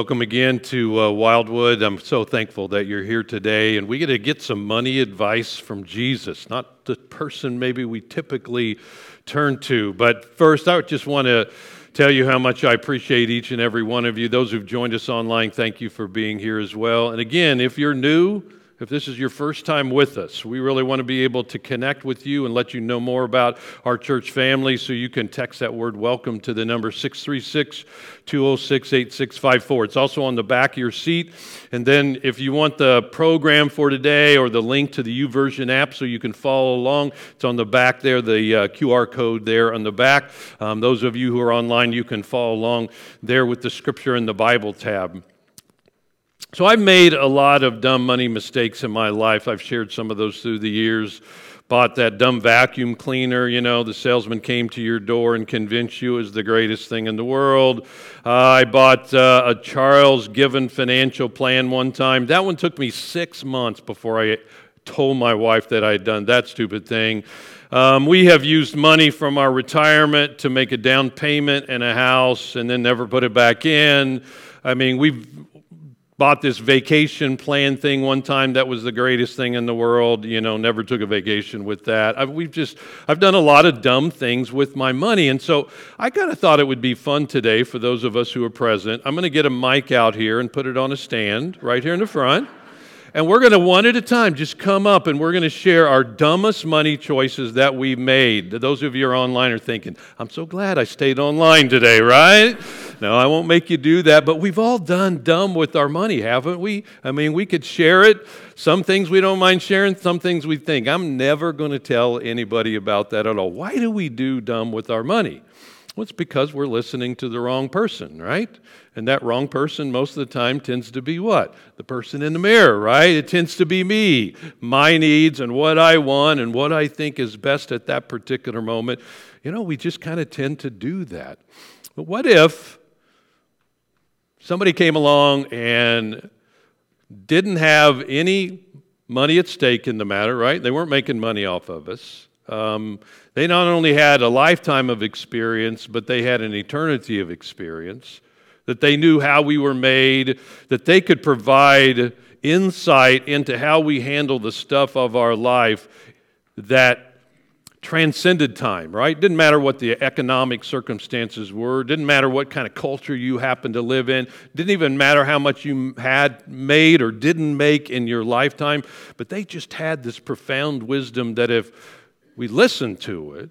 Welcome again to uh, Wildwood. I'm so thankful that you're here today, and we get to get some money advice from Jesus, not the person maybe we typically turn to. But first, I just want to tell you how much I appreciate each and every one of you. Those who've joined us online, thank you for being here as well. And again, if you're new, if this is your first time with us, we really want to be able to connect with you and let you know more about our church family. So you can text that word welcome to the number 636 206 8654. It's also on the back of your seat. And then if you want the program for today or the link to the YouVersion app so you can follow along, it's on the back there, the uh, QR code there on the back. Um, those of you who are online, you can follow along there with the scripture and the Bible tab. So I've made a lot of dumb money mistakes in my life. I've shared some of those through the years. Bought that dumb vacuum cleaner, you know, the salesman came to your door and convinced you it was the greatest thing in the world. Uh, I bought uh, a Charles Givens financial plan one time. That one took me six months before I told my wife that I had done that stupid thing. Um, we have used money from our retirement to make a down payment in a house and then never put it back in. I mean, we've bought this vacation plan thing one time. That was the greatest thing in the world you know never took a vacation with that. I've, we've just i've done a lot of dumb things with my money. And so i kind of thought it would be fun today for those of us who are present. I'm going to get a mic out here and put it on a stand right here in the front. And we're going to one at a time just come up and we're going to share our dumbest money choices that we've made. Those of you who are online are thinking, I'm so glad I stayed online today, right? No, I won't make you do that, but we've all done dumb with our money, haven't we? I mean, we could share it. Some things we don't mind sharing, some things we think. I'm never going to tell anybody about that at all. Why do we do dumb with our money? Well, it's because we're listening to the wrong person, right? And that wrong person most of the time tends to be what? The person in the mirror, right? It tends to be me, my needs, and what I want, and what I think is best at that particular moment. You know, we just kind of tend to do that. But what if somebody came along and didn't have any money at stake in the matter, right? They weren't making money off of us. Um, they not only had a lifetime of experience, but they had an eternity of experience, that they knew how we were made, that they could provide insight into how we handle the stuff of our life that transcended time, right? Didn't matter what the economic circumstances were, didn't matter what kind of culture you happened to live in, didn't even matter how much you had made or didn't make in your lifetime, but they just had this profound wisdom that if we listened to it,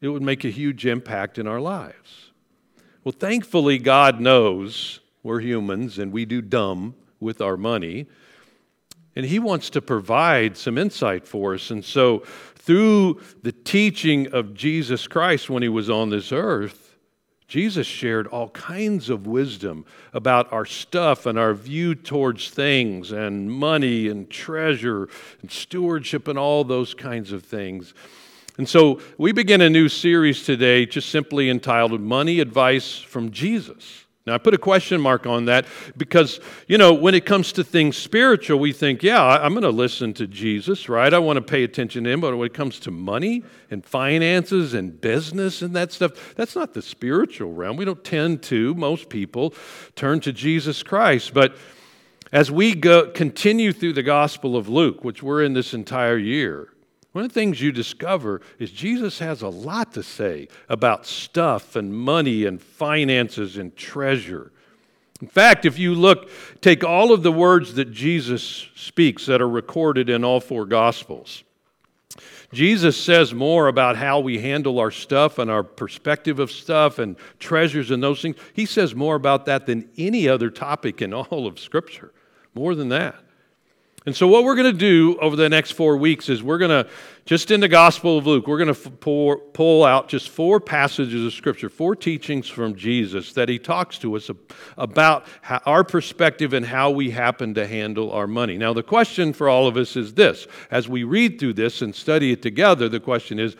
it would make a huge impact in our lives. Well, thankfully, God knows we're humans and we do dumb with our money. And He wants to provide some insight for us. And so, through the teaching of Jesus Christ when He was on this earth, Jesus shared all kinds of wisdom about our stuff and our view towards things and money and treasure and stewardship and all those kinds of things. And so we begin a new series today, just simply entitled Money Advice from Jesus. Now, I put a question mark on that because, you know, when it comes to things spiritual, we think, yeah, I'm going to listen to Jesus, right? I want to pay attention to him. But when it comes to money and finances and business and that stuff, that's not the spiritual realm. We don't tend to, most people, turn to Jesus Christ. But as we go, continue through the Gospel of Luke, which we're in this entire year, one of the things you discover is Jesus has a lot to say about stuff and money and finances and treasure. In fact, if you look, take all of the words that Jesus speaks that are recorded in all four Gospels. Jesus says more about how we handle our stuff and our perspective of stuff and treasures and those things. He says more about that than any other topic in all of Scripture. More than that. And so, what we're going to do over the next four weeks is we're going to, just in the Gospel of Luke, we're going to pull, pull out just four passages of Scripture, four teachings from Jesus that he talks to us about how, our perspective and how we happen to handle our money. Now, the question for all of us is this as we read through this and study it together, the question is,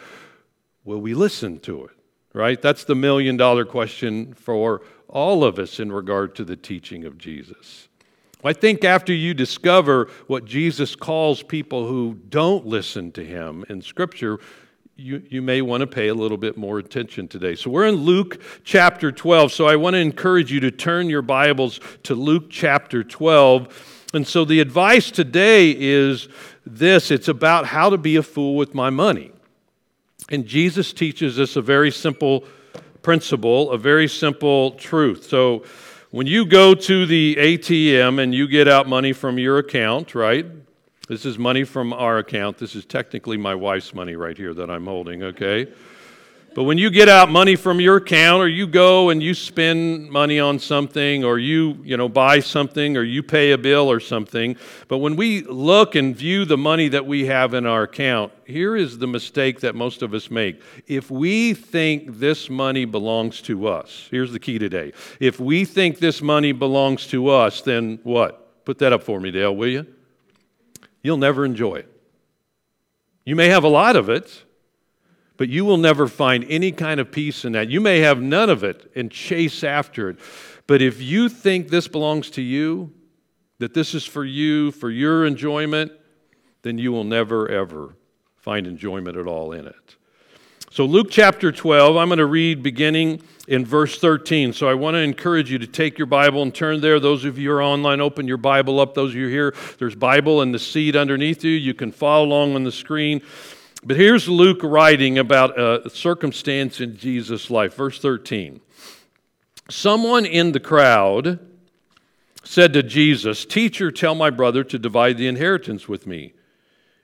will we listen to it? Right? That's the million dollar question for all of us in regard to the teaching of Jesus. I think after you discover what Jesus calls people who don't listen to him in Scripture, you, you may want to pay a little bit more attention today. So, we're in Luke chapter 12. So, I want to encourage you to turn your Bibles to Luke chapter 12. And so, the advice today is this it's about how to be a fool with my money. And Jesus teaches us a very simple principle, a very simple truth. So, when you go to the ATM and you get out money from your account, right? This is money from our account. This is technically my wife's money right here that I'm holding, okay? But when you get out money from your account or you go and you spend money on something or you, you know, buy something or you pay a bill or something, but when we look and view the money that we have in our account, here is the mistake that most of us make. If we think this money belongs to us, here's the key today. If we think this money belongs to us, then what? Put that up for me, Dale, will you? you'll never enjoy it. You may have a lot of it, but you will never find any kind of peace in that. You may have none of it and chase after it. But if you think this belongs to you, that this is for you, for your enjoyment, then you will never, ever find enjoyment at all in it. So, Luke chapter 12, I'm going to read beginning in verse 13. So, I want to encourage you to take your Bible and turn there. Those of you who are online, open your Bible up. Those of you here, there's Bible in the seat underneath you. You can follow along on the screen. But here's Luke writing about a circumstance in Jesus' life. Verse 13. Someone in the crowd said to Jesus, Teacher, tell my brother to divide the inheritance with me.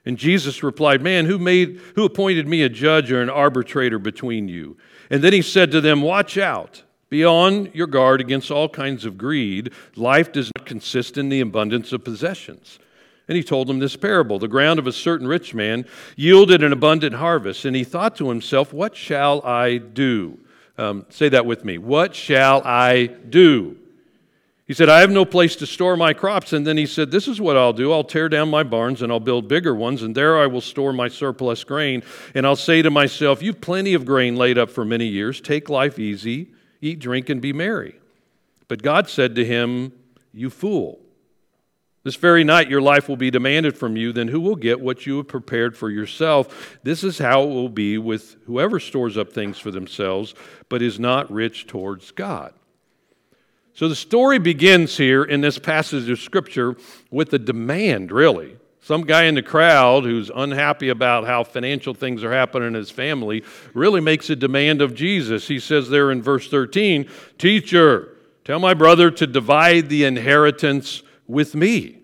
And Jesus replied, Man, who, made, who appointed me a judge or an arbitrator between you? And then he said to them, Watch out. Be on your guard against all kinds of greed. Life does not consist in the abundance of possessions. And he told them this parable The ground of a certain rich man yielded an abundant harvest. And he thought to himself, What shall I do? Um, say that with me. What shall I do? He said, I have no place to store my crops. And then he said, This is what I'll do. I'll tear down my barns and I'll build bigger ones, and there I will store my surplus grain. And I'll say to myself, You've plenty of grain laid up for many years. Take life easy, eat, drink, and be merry. But God said to him, You fool. This very night your life will be demanded from you, then who will get what you have prepared for yourself? This is how it will be with whoever stores up things for themselves, but is not rich towards God. So the story begins here in this passage of Scripture with a demand, really. Some guy in the crowd who's unhappy about how financial things are happening in his family really makes a demand of Jesus. He says there in verse 13, Teacher, tell my brother to divide the inheritance with me.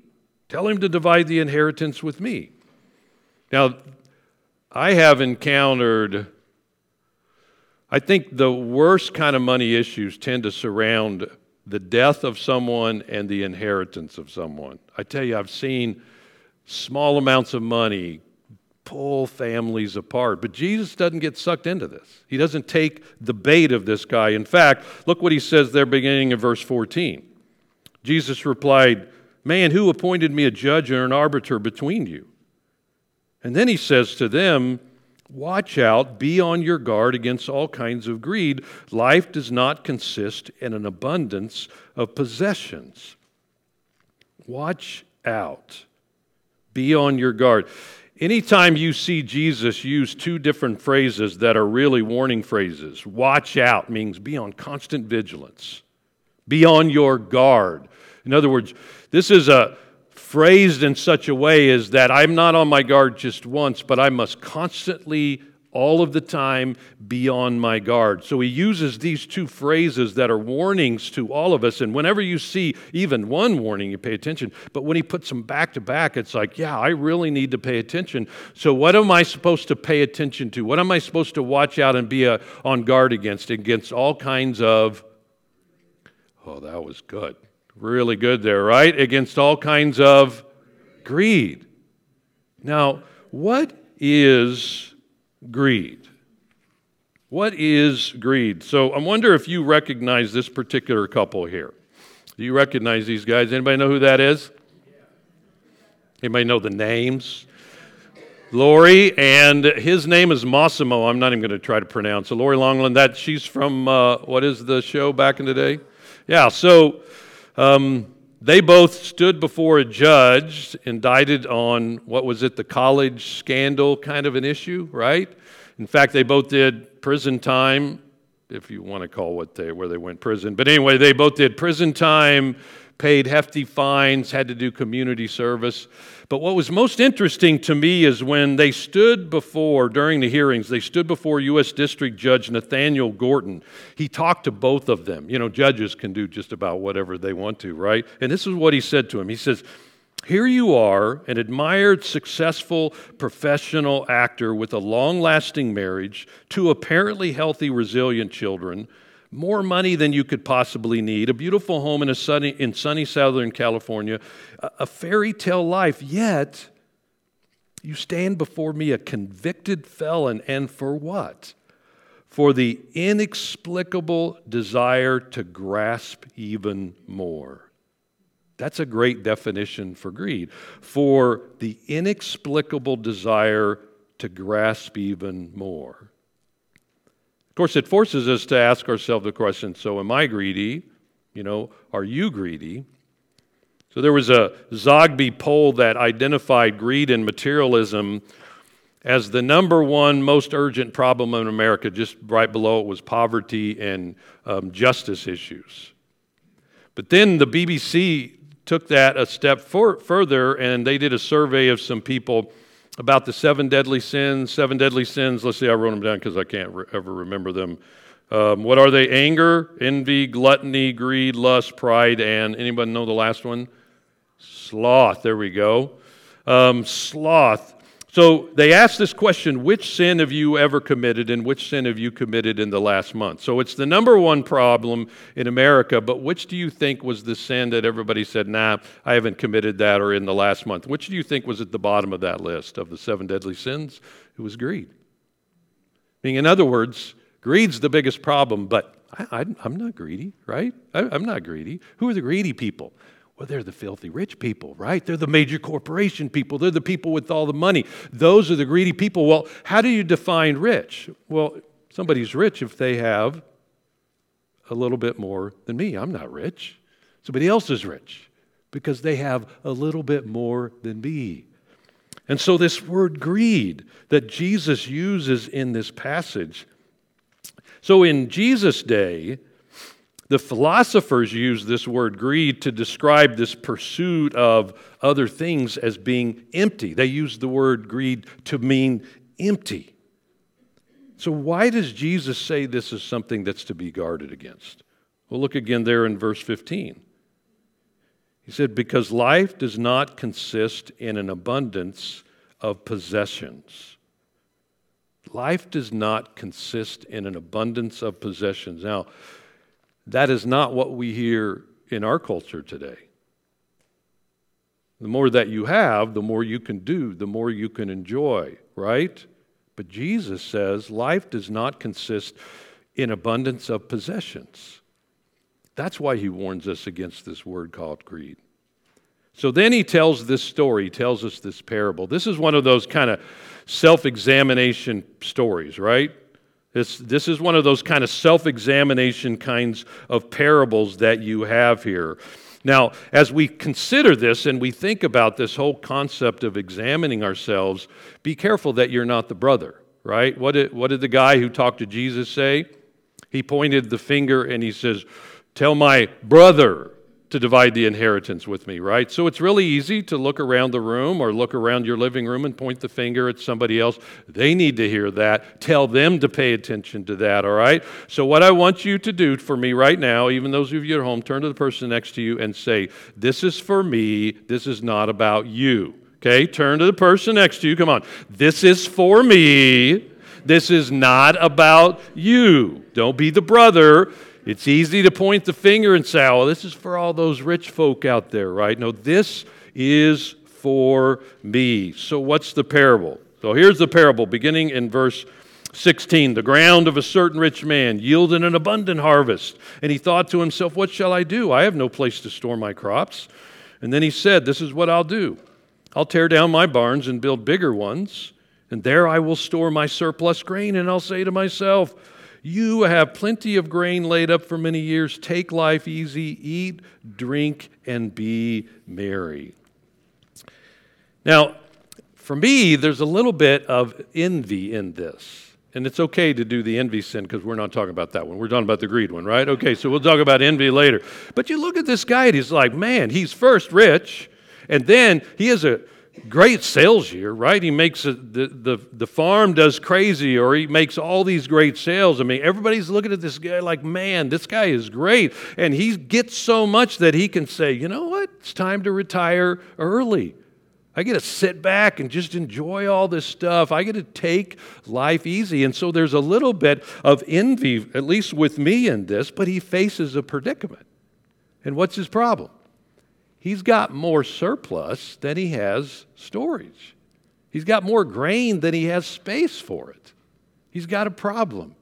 Tell him to divide the inheritance with me. Now, I have encountered, I think the worst kind of money issues tend to surround the death of someone and the inheritance of someone. I tell you, I've seen small amounts of money pull families apart. But Jesus doesn't get sucked into this. He doesn't take the bait of this guy. In fact, look what he says there beginning in verse 14. Jesus replied, Man, who appointed me a judge or an arbiter between you? And then he says to them, Watch out, be on your guard against all kinds of greed. Life does not consist in an abundance of possessions. Watch out, be on your guard. Anytime you see Jesus use two different phrases that are really warning phrases, watch out means be on constant vigilance, be on your guard. In other words, this is a phrased in such a way is that I'm not on my guard just once, but I must constantly, all of the time, be on my guard. So he uses these two phrases that are warnings to all of us. And whenever you see even one warning, you pay attention. But when he puts them back to back, it's like, yeah, I really need to pay attention. So what am I supposed to pay attention to? What am I supposed to watch out and be a, uh, on guard against? Against all kinds of. Oh, that was good. Really good there, right? Against all kinds of greed. Now, what is greed? What is greed? So I wonder if you recognize this particular couple here. Do you recognize these guys? Anybody know who that is? Anybody know the names? Lori, and his name is Massimo. I'm not even going to try to pronounce it. Lori Loughlin, that she's from, uh, what is the show back in the day? Yeah, so um, they both stood before a judge, indicted on what was it, the college scandal kind of an issue, right? In fact, they both did prison time, if you want to call what they where they went prison. But anyway, they both did prison time, paid hefty fines, had to do community service. But what was most interesting to me is when they stood before, during the hearings, they stood before U.S. District Judge Nathaniel Gorton. He talked to both of them. You know, judges can do just about whatever they want to, right? And this is what he said to him He says, here you are, an admired, successful professional actor with a long lasting marriage, two apparently healthy, resilient children, more money than you could possibly need, a beautiful home in, a sunny, in sunny Southern California, a, fairy tale life, yet you stand before me a convicted felon, and for what? For the inexplicable desire to grasp even more. That's a great definition for greed. For the inexplicable desire to grasp even more. Course, it forces us to ask ourselves the question so, am I greedy? You know, are you greedy? So, there was a Zogby poll that identified greed and materialism as the number one most urgent problem in America. Just right below it was poverty and um, justice issues. But then the BBC took that a step for, further and they did a survey of some people about the seven deadly sins. Seven deadly sins, let's see, I wrote them down because I can't re- ever remember them. Um, what are they? Anger, envy, gluttony, greed, lust, pride, and anybody know the last one? Sloth. There we go. Um, sloth. So they asked this question which sin have you ever committed and which sin have you committed in the last month? So it's the number one problem in America, but which do you think was the sin that everybody said, nah, I haven't committed that or in the last month? Which do you think was at the bottom of that list of the seven deadly sins? It was greed. Meaning, in other words, greed's the biggest problem, but I, am not greedy, right? I, I'm not greedy. Who are the greedy people? Well, they're the filthy rich people, right? They're the major corporation people. They're the people with all the money. Those are the greedy people. Well, how do you define rich? Well, somebody's rich if they have a little bit more than me. I'm not rich. Somebody else is rich because they have a little bit more than me. And so, this word greed that Jesus uses in this passage. So, in Jesus' day, the philosophers use this word greed to describe this pursuit of other things as being empty. They use the word greed to mean empty. So, why does Jesus say this is something that's to be guarded against? Well, look again there in verse 15. He said, Because life does not consist in an abundance of possessions. Life does not consist in an abundance of possessions. Now, that is not what we hear in our culture today. The more that you have, the more you can do, the more you can enjoy, right? But Jesus says life does not consist in abundance of possessions. That's why he warns us against this word called greed. So then he tells this story, tells us this parable. This is one of those kind of self examination stories, right? This, this is one of those kind of self examination kinds of parables that you have here. Now, as we consider this and we think about this whole concept of examining ourselves, be careful that you're not the brother, right? What did, what did the guy who talked to Jesus say? He pointed the finger and he says, Tell my brother to divide the inheritance with me, right? So it's really easy to look around the room or look around your living room and point the finger at somebody else. They need to hear that. Tell them to pay attention to that, all right? So, what I want you to do for me right now, even those of you at home, turn to the person next to you and say, This is for me. This is not about you. Okay? Turn to the person next to you. Come on. This is for me. This is not about you. Don't be the brother it's easy to point the finger and say, oh, this is for all those rich folk out there, right? No, this is for me. So, what's the parable? So, here's the parable beginning in verse 16. The ground of a certain rich man yielded an abundant harvest. And he thought to himself, What shall I do? I have no place to store my crops. And then he said, This is what I'll do I'll tear down my barns and build bigger ones. And there I will store my surplus grain. And I'll say to myself, you have plenty of grain laid up for many years. Take life easy, eat, drink, and be merry. Now, for me, there's a little bit of envy in this. And it's okay to do the envy sin because we're not talking about that one. We're talking about the greed one, right? Okay, so we'll talk about envy later. But you look at this guy and he's like, man, he's first rich, and then he has a great sales year, right? He makes a, the, the, the farm does crazy, or he makes all these great sales. I mean, everybody's looking at this guy like, man, this guy is great. And he gets so much that he can say, you know what? It's time to retire early. I get to sit back and just enjoy all this stuff. I get to take life easy. And so there's a little bit of envy, at least with me in this, but he faces a predicament. And what's his problem? He's got more surplus than he has storage. He's got more grain than he has space for it. He's got a problem.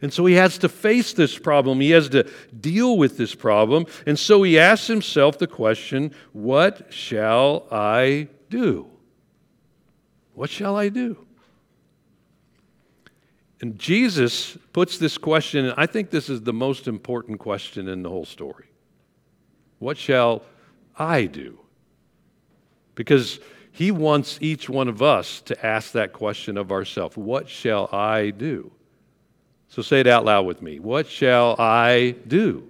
And so he has to face this problem. He has to deal with this problem. And so he asks himself the question what shall I do? What shall I do? And Jesus puts this question, and I think this is the most important question in the whole story. What shall I do? Because he wants each one of us to ask that question of ourselves What shall I do? So say it out loud with me. What shall I do?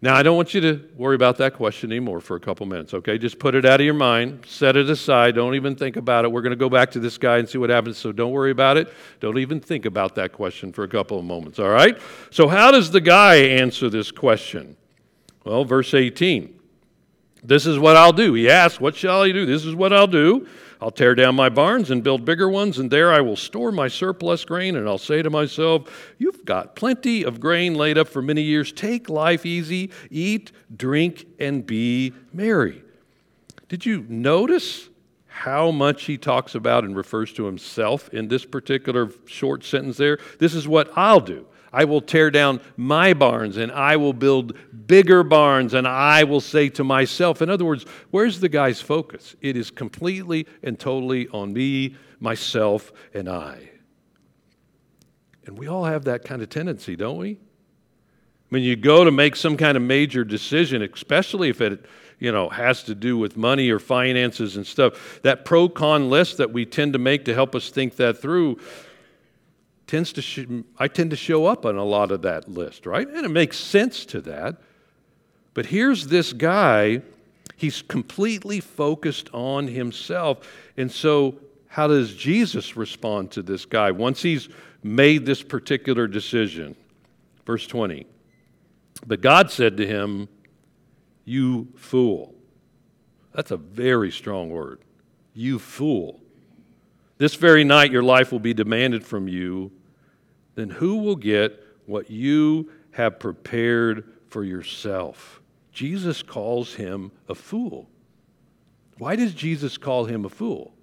Now, I don't want you to worry about that question anymore for a couple minutes, okay? Just put it out of your mind, set it aside, don't even think about it. We're going to go back to this guy and see what happens, so don't worry about it. Don't even think about that question for a couple of moments, all right? So, how does the guy answer this question? Well, verse 18. This is what I'll do. He asks, What shall I do? This is what I'll do. I'll tear down my barns and build bigger ones, and there I will store my surplus grain. And I'll say to myself, You've got plenty of grain laid up for many years. Take life easy, eat, drink, and be merry. Did you notice how much he talks about and refers to himself in this particular short sentence there? This is what I'll do. I will tear down my barns and I will build bigger barns and I will say to myself. In other words, where's the guy's focus? It is completely and totally on me, myself, and I. And we all have that kind of tendency, don't we? When you go to make some kind of major decision, especially if it you know has to do with money or finances and stuff, that pro con list that we tend to make to help us think that through tends to sh- I tend to show up on a lot of that list, right? And it makes sense to that. But here's this guy, he's completely focused on himself. And so, how does Jesus respond to this guy once he's made this particular decision? Verse 20. But God said to him, You fool. That's a very strong word. You fool. This very night your life will be demanded from you then who will get what you have prepared for yourself? Jesus calls him a fool. Why does Jesus call him a fool?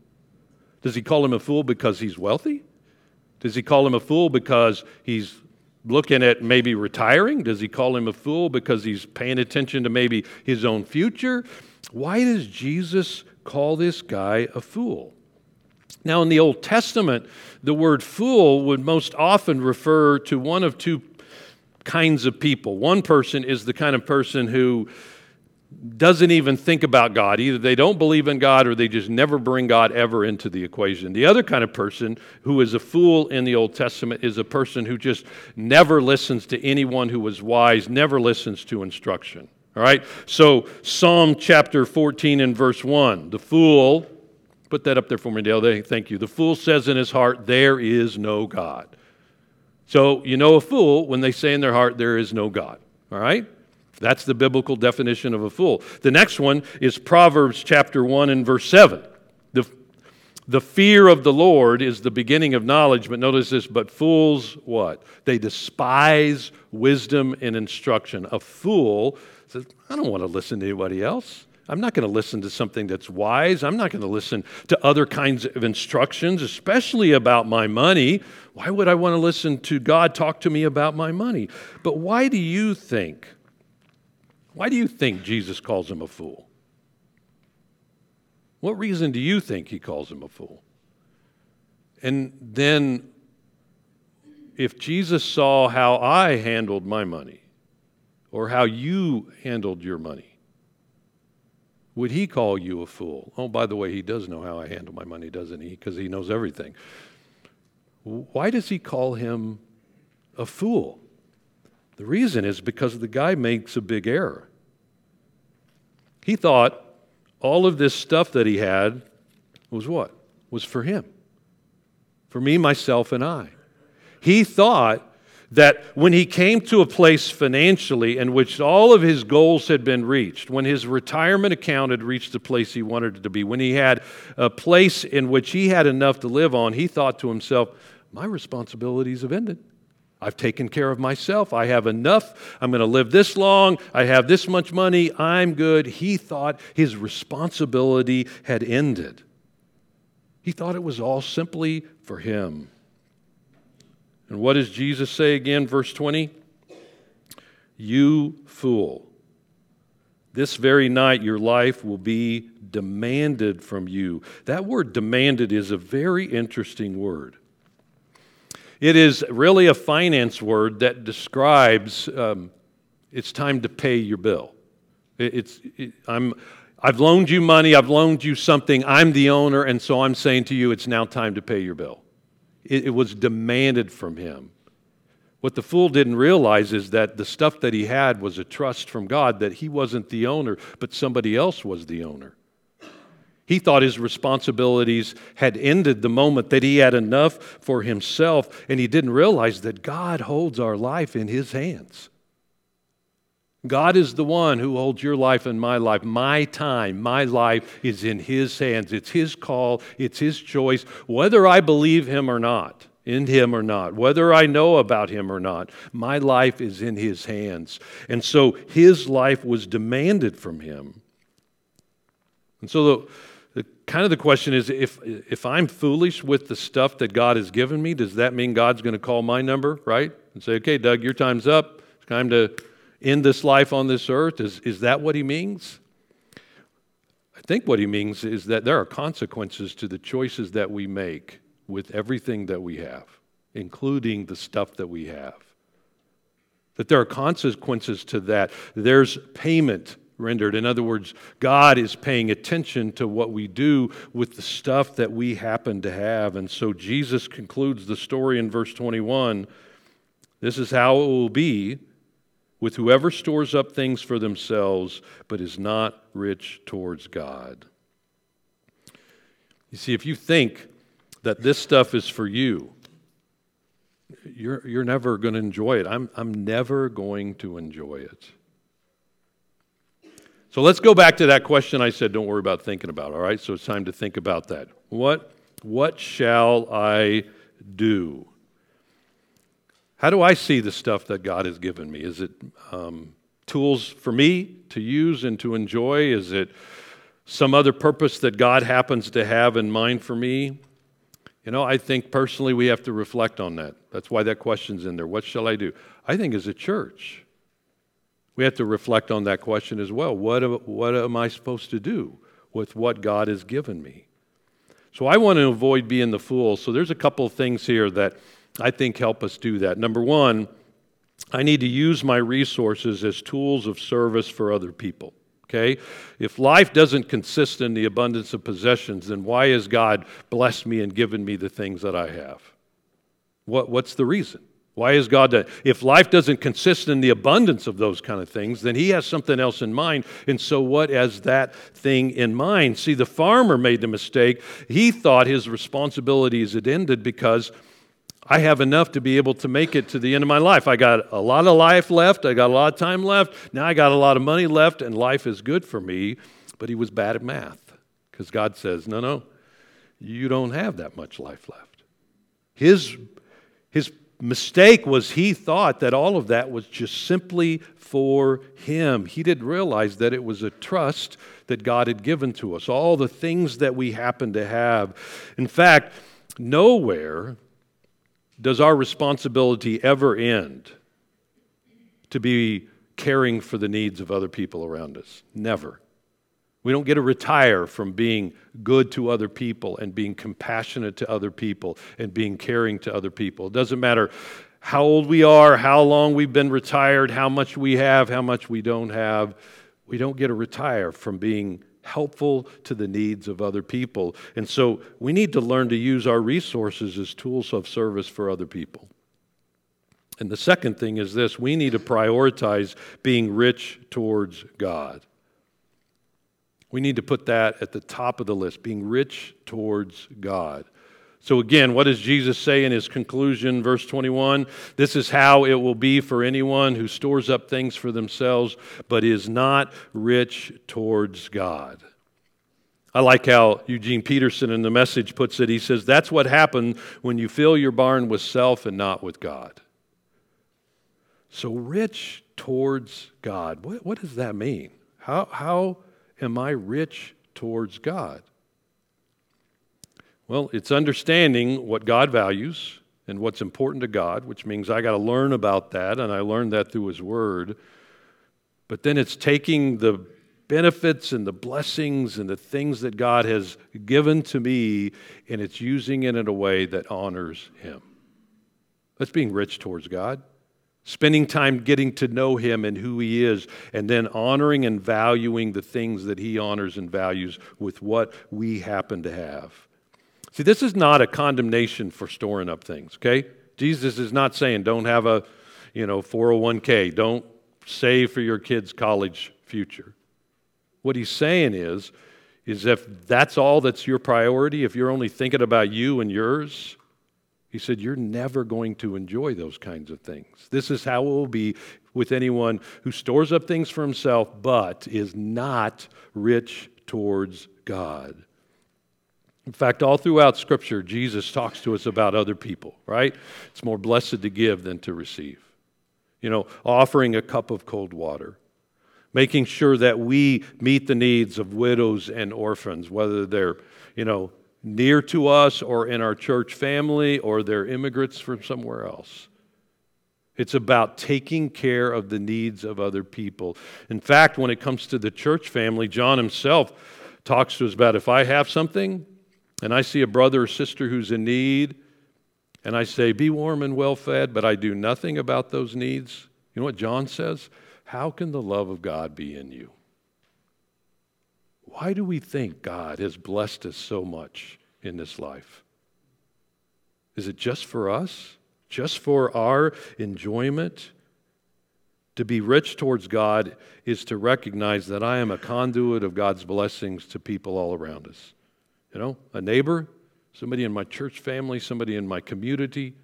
Does he call him a fool because he's wealthy? Does he call him a fool because he's looking at maybe retiring? Does he call him a fool because he's paying attention to maybe his own future? Why does Jesus call this guy a fool? Now, in the Old Testament, the word fool would most often refer to one of two kinds of people. One person is the kind of person who doesn't even think about God. Either they don't believe in God or they just never bring God ever into the equation. The other kind of person who is a fool in the Old Testament is a person who just never listens to anyone who is wise, never listens to instruction. All right? So, Psalm chapter 14 and verse 1 the fool Put that up there for me, Dale. Thank you. The fool says in his heart, There is no God. So you know a fool when they say in their heart, There is no God. All right? That's the biblical definition of a fool. The next one is Proverbs chapter 1 and verse 7. The, the fear of the Lord is the beginning of knowledge, but notice this, but fools what? They despise wisdom and instruction. A fool says, I don't want to listen to anybody else. I'm not going to listen to something that's wise. I'm not going to listen to other kinds of instructions, especially about my money. Why would I want to listen to God talk to me about my money? But why do you think? Why do you think Jesus calls him a fool? What reason do you think he calls him a fool? And then, if Jesus saw how I handled my money, or how you handled your money, would he call you a fool? Oh, by the way, he does know how I handle my money, doesn't he? Because he knows everything. why does he call him a fool? The reason is because the guy makes a big error. He thought all of this stuff that he had was what? Was for him. For me, myself, and I. He thought that when he came to a place financially in which all of his goals had been reached, when his retirement account had reached the place he wanted it to be, when he had a place in which he had enough to live on, he thought to himself, My responsibilities have ended. I've taken care of myself. I have enough. I'm going to live this long. I have this much money. I'm good. He thought his responsibility had ended. He thought it was all simply for him. And what does Jesus say again, verse 20? You fool. This very night your life will be demanded from you. That word demanded is a very interesting word. It is really a finance word that describes um, it's time to pay your bill. It, it's, it, I'm, I've loaned you money, I've loaned you something, I'm the owner, and so I'm saying to you, it's now time to pay your bill. It, it was demanded from him. What the fool didn't realize is that the stuff that he had was a trust from God, that he wasn't the owner, but somebody else was the owner. He thought his responsibilities had ended the moment that he had enough for himself, and he didn't realize that God holds our life in his hands. God is the one who holds your life and my life. My time, my life is in His hands. It's His call, it's His choice, whether I believe Him or not, in Him or not, whether I know about Him or not. My life is in His hands. And so His life was demanded from Him. And so the, kind of the question is if, if I'm foolish with the stuff that God has given me, does that mean God's going to call my number, right? And say, okay, Doug, your time's up. It's time to in this life on this earth? Is, is that what he means? I think what he means is that there are consequences to the choices that we make with everything that we have, including the stuff that we have. That there are consequences to that. There's payment rendered. In other words, God is paying attention to what we do with the stuff that we happen to have. And so Jesus concludes the story in verse 21 this is how it will be with whoever stores up things for themselves but is not rich towards God. You see, if you think that this stuff is for you, you're, you're never going to enjoy it. I'm, I'm never going to enjoy it. So let's go back to that question I said, don't worry about thinking about, all right? So it's time to think about that. What, what shall I do? How do I see the stuff that God has given me? Is it um, tools for me to use and to enjoy? Is it some other purpose that God happens to have in mind for me? You know, I think personally we have to reflect on that. That's why that question's in there. What shall I do? I think as a church, we have to reflect on that question as well. What, what am I supposed to do with what God has given me? So I want to avoid being the fool. So there's a couple of things here that I think help us do that. Number one, I need to use my resources as tools of service for other people. Okay? If life doesn't consist in the abundance of possessions, then why has God blessed me and given me the things that I have? What, what's the reason? Why is God that? If life doesn't consist in the abundance of those kind of things, then He has something else in mind. And so, what has that thing in mind? See, the farmer made the mistake. He thought his responsibilities had ended because I have enough to be able to make it to the end of my life. I got a lot of life left. I got a lot of time left. Now I got a lot of money left, and life is good for me. But he was bad at math because God says, no, no, you don't have that much life left. His, his mistake was he thought that all of that was just simply for him. He didn't realize that it was a trust that God had given to us, all the things that we happen to have. In fact, nowhere does our responsibility ever end to be caring for the needs of other people around us? Never. We don't get to retire from being good to other people and being compassionate to other people and being caring to other people. It doesn't matter how old we are, how long we've been retired, how much we have, how much we don't have. We don't get to retire from being helpful to the needs of other people. And so we need to learn to use our resources as tools of service for other people. And the second thing is this we need to prioritize being rich towards God. We need to put that at the top of the list, being rich towards God. So, again, what does Jesus say in his conclusion, verse 21? This is how it will be for anyone who stores up things for themselves, but is not rich towards God. I like how Eugene Peterson in the message puts it. He says, That's what happened when you fill your barn with self and not with God. So, rich towards God, what, what does that mean? How, how am I rich towards God? Well, it's understanding what God values and what's important to God, which means I got to learn about that, and I learned that through His Word. But then it's taking the benefits and the blessings and the things that God has given to me, and it's using it in a way that honors Him. That's being rich towards God. Spending time getting to know Him and who He is, and then honoring and valuing the things that He honors and values with what we happen to have. See, this is not a condemnation for storing up things, okay? Jesus is not saying don't have a, you know, 401k, don't save for your kids' college future. What he's saying is, is if that's all that's your priority, if you're only thinking about you and yours, he said, you're never going to enjoy those kinds of things. This is how it will be with anyone who stores up things for himself, but is not rich towards God. In fact, all throughout Scripture, Jesus talks to us about other people, right? It's more blessed to give than to receive. You know, offering a cup of cold water, making sure that we meet the needs of widows and orphans, whether they're, you know, near to us or in our church family or they're immigrants from somewhere else. It's about taking care of the needs of other people. In fact, when it comes to the church family, John himself talks to us about if I have something, and I see a brother or sister who's in need, and I say, Be warm and well fed, but I do nothing about those needs, you know what John says? How can the love of God be in you? Why do we think God has blessed us so much in this life? Is it just for us? Just for our enjoyment? To be rich towards God is to recognize that I am a conduit of God's blessings to people all around us. You know, a neighbor, somebody in my church family, somebody in my community,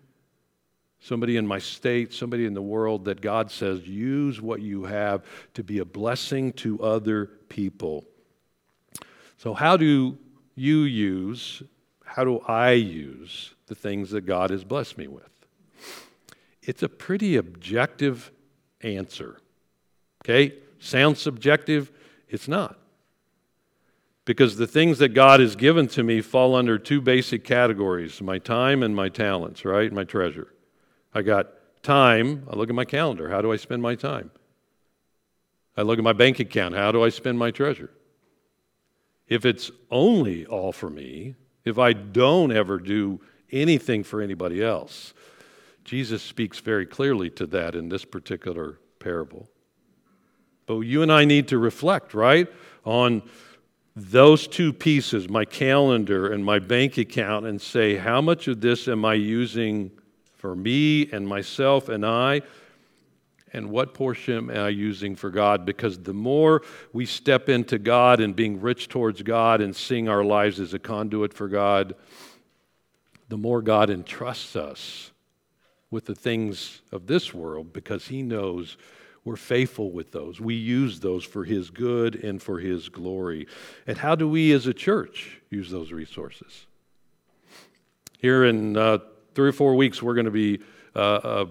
somebody in my state, somebody in the world that God says, use what you have to be a blessing to other people. So, how do you use, how do I use the things that God has blessed me with? It's a pretty objective answer. Okay? Sounds subjective? It's not because the things that God has given to me fall under two basic categories my time and my talents, right? My treasure. I got time. I look at my calendar. How do I spend my time? I look at my bank account. How do I spend my treasure? If it's only all for me, if I don't ever do anything for anybody else, Jesus speaks very clearly to that in this particular parable. But you and I need to reflect, right, on those two pieces, my calendar and my bank account, and say, how much of this am I using for me and myself and I? And what portion am I using for God? Because the more we step into God and being rich towards God and seeing our lives as a conduit for God, the more God entrusts us with the things of this world because He knows we're faithful with those. We use those for His good and for His glory. And how do we as a church use those resources? Here in uh, three or four weeks, we're going to be uh, uh,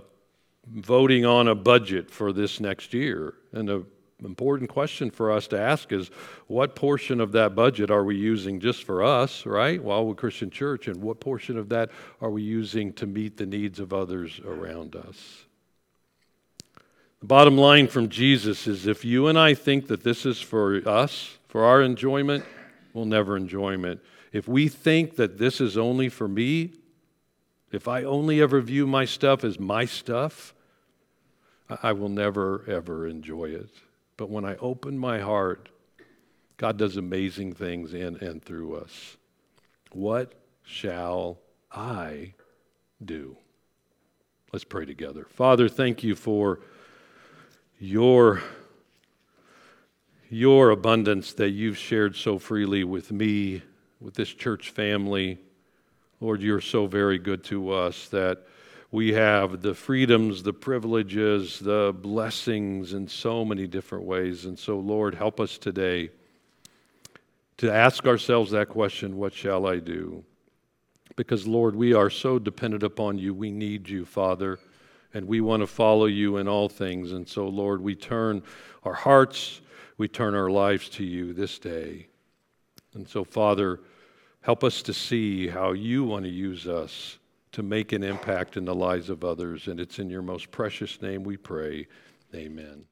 voting on a budget for this next year. And the important question for us to ask is what portion of that budget are we using just for us, right? Wildwood Christian Church, and what portion of that are we using to meet the needs of others around us? Bottom line from Jesus is if you and I think that this is for us, for our enjoyment, we'll never enjoy it. If we think that this is only for me, if I only ever view my stuff as my stuff, I will never, ever enjoy it. But when I open my heart God does amazing things in and through us. What shall I do? Let's pray together. Father, thank you for your, your abundance that you've shared so freely with me, with this church family. Lord, you're so very good to us that we have the freedoms, the privileges, the blessings in so many different ways. And so, Lord, help us today to ask ourselves that question what shall I do? Because, Lord, we are so dependent upon you. We need you, Father, and we want to follow you in all things. And so, Lord, we turn our hearts, we turn our lives to you this day. And so, Father, help us to see how you want to use us to make an impact in the lives of others. And it's in your most precious name we pray. Amen.